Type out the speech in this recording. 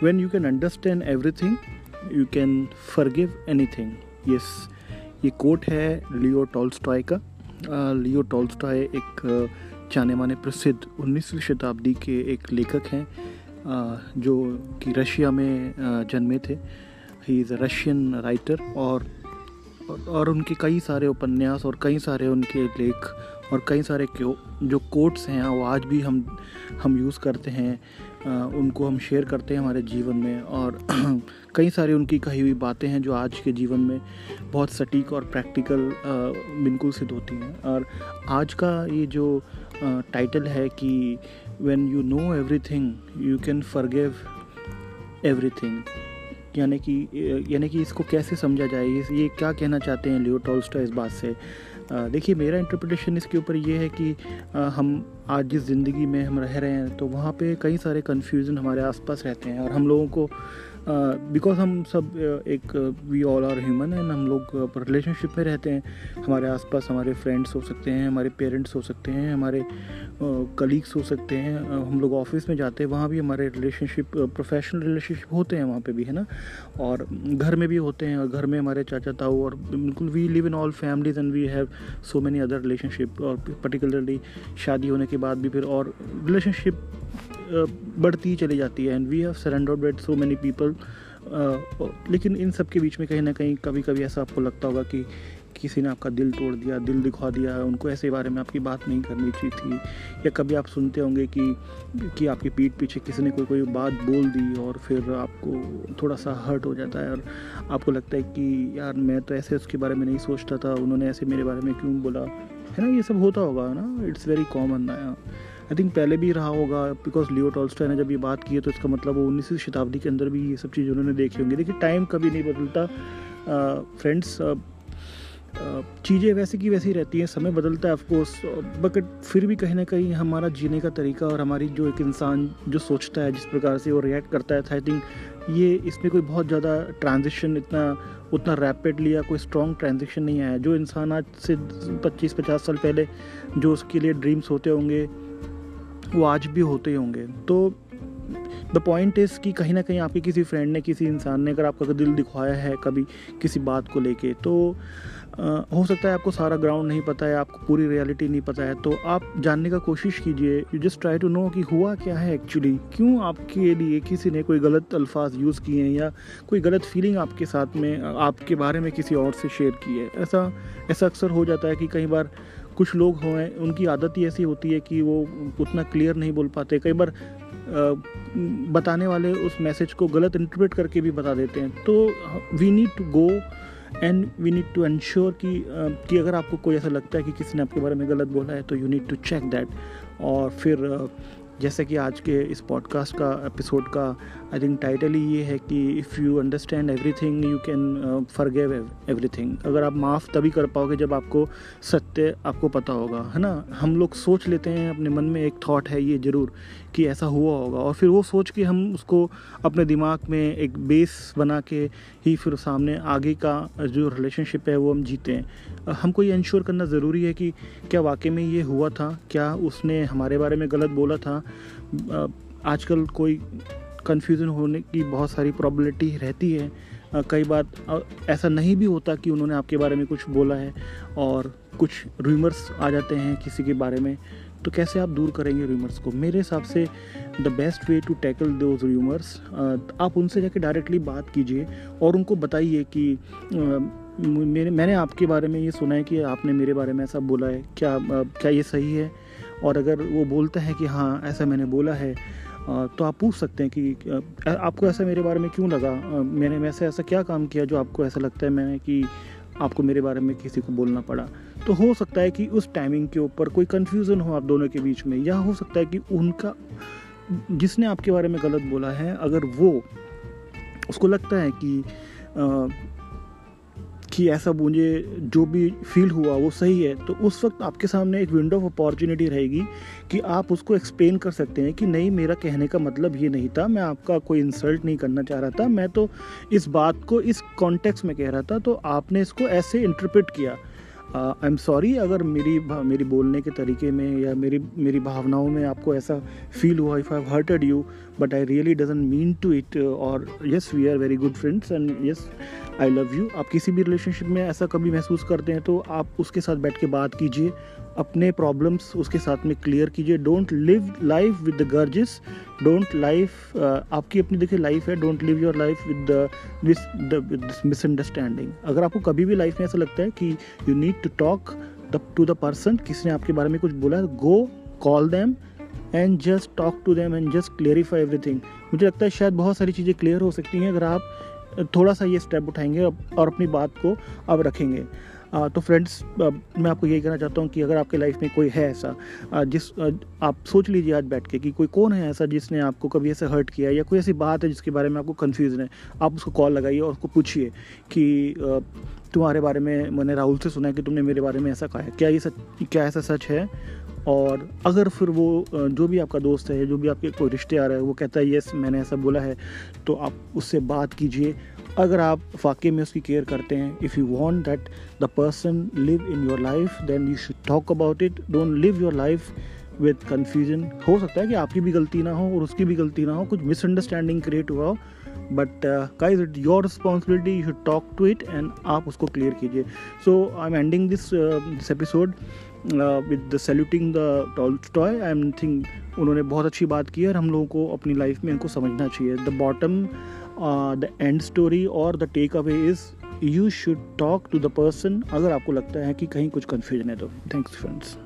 when you can understand everything, you can forgive anything. Yes, ये quote है Leo Tolstoy का। Leo Tolstoy एक जाने माने प्रसिद्ध 19वीं शताब्दी के एक लेखक हैं जो कि रशिया में जन्मे थे। He is a Russian writer और और उनके कई सारे उपन्यास और कई सारे उनके लेख और कई सारे जो कोट्स हैं, वो आज भी हम हम यूज़ करते हैं। उनको हम शेयर करते हैं हमारे जीवन में और कई सारी उनकी कही हुई बातें हैं जो आज के जीवन में बहुत सटीक और प्रैक्टिकल बिल्कुल सिद्ध होती हैं। और आज का ये जो टाइटल है कि when you know everything you can forgive everything यानी कि यानी कि इसको कैसे समझा जाए? ये क्या कहना चाहते हैं लियो टॉल्स्टॉय इस बात से? देखिए, मेरा इंटरप्रटेशन इसके ऊपर ये है कि हम आज जिस ज़िंदगी में हम रह रहे हैं तो वहाँ पे कई सारे कन्फ्यूज़न हमारे आसपास रहते हैं और हम लोगों को बिकॉज़ हम सब एक we all are human and हम लोग रिलेशनशिप में रहते हैं। हमारे आसपास हमारे फ्रेंड्स हो सकते हैं, हमारे पेरेंट्स हो सकते हैं, हमारे कलीग्स हो सकते हैं। हम लोग ऑफ़िस में जाते हैं, वहाँ भी हमारे रिलेशनशिप प्रोफेशनल रिलेशनशिप होते हैं वहाँ पे भी, है ना? और घर में भी होते हैं और घर में हमारे चाचा ताऊ और बिल्कुल we live in all families and we have so many other relationship और पर्टिकुलरली शादी होने के बाद भी फिर और रिलेशनशिप बढ़ती ही चली जाती है and we have surrendered with so many people लेकिन इन सब के बीच में कहीं ना कहीं कभी कभी ऐसा आपको लगता होगा कि किसी ने आपका दिल तोड़ दिया, दिल दिखा दिया, उनको ऐसे बारे में आपकी बात नहीं करनी चाहिए थी। या कभी आप सुनते होंगे कि कि आपकी पीठ पीछे किसी ने कोई कोई बात बोल दी और फिर आपको थोड़ा सा हर्ट हो जाता है, और आपको लगता है कि यार, मैं तो ऐसे उसके बारे में नहीं सोचता था, उन्होंने ऐसे मेरे बारे में क्यों बोला? है ना, ये सब होता होगा ना? It's very common I think पहले भी रहा होगा बिकॉज़ लियो टॉल्स्टॉय ने जब ये बात की है तो इसका मतलब वो उन्नीसवीं शताब्दी के अंदर भी ये सब चीज़ उन्होंने देखी होंगी। देखिए टाइम कभी नहीं बदलता। फ्रेंड्स चीज़ें वैसी की वैसी रहती हैं, समय बदलता है ऑफकोर्स बट फिर भी कहीं ना कहीं हमारा जीने का तरीका और हमारी जो एक इंसान जो सोचता है, जिस प्रकार से वो रिएक्ट करता है आई थिंक ये इसमें कोई बहुत ज़्यादा ट्रांजिशन इतना, उतना रैपिडली या कोई स्ट्रॉन्ग ट्रांजिशन नहीं आया। जो इंसान आज से 25-50 साल पहले, जो उसके लिए ड्रीम्स होते होंगे वो आज भी होते ही होंगे। तो द पॉइंट इज़ कि कहीं ना कहीं आपके किसी फ्रेंड ने किसी इंसान ने अगर आपका दिल दिखवाया है कभी किसी बात को लेके तो आ, हो सकता है आपको सारा ग्राउंड नहीं पता है आपको पूरी रियलिटी नहीं पता है तो आप जानने का कोशिश कीजिए। You just try to know कि हुआ क्या है एक्चुअली क्यों आपके लिए किसी ने कोई गलत अल्फाज यूज़ किए हैं या कोई गलत फीलिंग आपके साथ में आपके बारे में किसी और से शेयर की है? ऐसा ऐसा अक्सर हो जाता है कि कई बार कुछ लोग हों, उनकी आदत ही ऐसी होती है कि वो उतना क्लियर नहीं बोल पाते। कई बार बताने वाले उस मैसेज को गलत इंटरप्रेट करके भी बता देते हैं। तो we need to go and we need to ensure कि कि अगर आपको कोई ऐसा लगता है कि किसी ने आपके बारे में गलत बोला है तो you need to check that और फिर जैसे कि आज के इस पॉडकास्ट का एपिसोड का आई थिंक टाइटल ही ये है कि if you understand everything you can forgive everything अगर आप माफ़ तभी कर पाओगे जब आपको सत्य आपको पता होगा, है ना? हम लोग सोच लेते हैं, अपने मन में एक थॉट है ये ज़रूर कि ऐसा हुआ होगा, और फिर वो सोच के हम उसको अपने दिमाग में एक बेस बना के ही फिर सामने आगे का जो रिलेशनशिप है वो हम जीते हैं। हमको ये इंश्योर करना ज़रूरी है कि क्या वाकई में ये हुआ था? क्या उसने हमारे बारे में गलत बोला था? आजकल कोई कन्फ्यूज़न होने की बहुत सारी प्रॉबिलिटी रहती है। कई बार ऐसा नहीं भी होता कि उन्होंने आपके बारे में कुछ बोला है और कुछ रूमर्स आ जाते हैं किसी के बारे में। तो कैसे आप दूर करेंगे रूमर्स को? मेरे हिसाब से the best way to tackle those rumours आप उनसे जाके डायरेक्टली बात कीजिए और उनको बताइए कि मेरे, मैंने आपके बारे में ये सुना है कि आपने मेरे बारे में ऐसा बोला है। क्या क्या ये सही है? और अगर वो बोलता है कि हाँ ऐसा मैंने बोला है तो आप पूछ सकते हैं कि आपको ऐसा मेरे बारे में क्यों लगा? मैंने वैसे ऐसा क्या काम किया जो आपको ऐसा लगता है मैंने कि आपको मेरे बारे में किसी को बोलना पड़ा? तो हो सकता है कि उस टाइमिंग के ऊपर कोई कन्फ्यूज़न हो आप दोनों के बीच में, या हो सकता है कि उनका, जिसने आपके बारे में गलत बोला है, अगर वो, उसको लगता है कि कि ऐसा मुझे जो भी फील हुआ वो सही है। तो उस वक्त आपके सामने एक विंडो ऑफ़ अपॉर्चुनिटी रहेगी कि आप उसको एक्सप्लेन कर सकते हैं कि नहीं, मेरा कहने का मतलब ये नहीं था, मैं आपका कोई इंसल्ट नहीं करना चाह रहा था, मैं तो इस बात को इस कॉन्टेक्स में कह रहा था तो आपने इसको ऐसे इंटरप्रेट किया। आई एम सॉरी अगर मेरी मेरी बोलने के तरीके में या मेरी मेरी भावनाओं में आपको ऐसा फील हुआ if I hurted you but I really doesn't mean to it और yes we are very good friends and yes I love you आप किसी भी रिलेशनशिप में ऐसा कभी महसूस करते हैं तो आप उसके साथ बैठ के बात कीजिए, अपने प्रॉब्लम्स उसके साथ में क्लियर कीजिए। Don't live life with the grudges don't life आपकी अपनी देखिए लाइफ है don't live your life with the misunderstanding अगर आपको कभी भी लाइफ में ऐसा लगता है कि you need to talk to the person किसी ने आपके बारे में कुछ बोला go call them and just talk to them and just clarify everything मुझे लगता है शायद बहुत सारी चीज़ें क्लियर हो सकती हैं अगर आप थोड़ा सा ये स्टेप उठाएँगे और अपनी बात को अब रखेंगे। तो फ्रेंड्स मैं आपको यही कहना चाहता हूँ कि अगर आपके लाइफ में कोई है ऐसा जिस आप सोच लीजिए आज बैठ के कि कोई कौन है ऐसा जिसने आपको कभी ऐसे हर्ट किया या कोई ऐसी बात है जिसके बारे में आपको कन्फ्यूज़न है, आप उसको कॉल लगाइए और उसको पूछिए कि तुम्हारे बारे में मैंने राहुल से सुना है कि तुमने मेरे बारे में ऐसा कहा है। क्या ये सच, क्या ऐसा सच है? और अगर फिर वो जो भी आपका दोस्त है, जो भी आपके कोई रिश्ते आ रहा है, वो कहता है, यस, मैंने ऐसा बोला है तो आप उससे बात कीजिए। अगर आप वाकई में उसकी केयर करते हैं if you want that the person live in your life then you should talk about it don't live your life with confusion हो सकता है कि आपकी भी गलती ना हो और उसकी भी गलती ना हो, कुछ मिसअंडरस्टैंडिंग क्रिएट हुआ हो but guys it your responsibility you should talk to it and आप उसको क्लियर कीजिए। So I am ending this this episode with the saluting the toy I am think उन्होंने बहुत अच्छी बात की है और हम लोगों को अपनी लाइफ में इनको समझना चाहिए। The bottom the end story और the takeaway is you should talk to the person अगर आपको लगता है कि कहीं कुछ कन्फ्यूज़न है तो थैंक्स फ्रेंड्स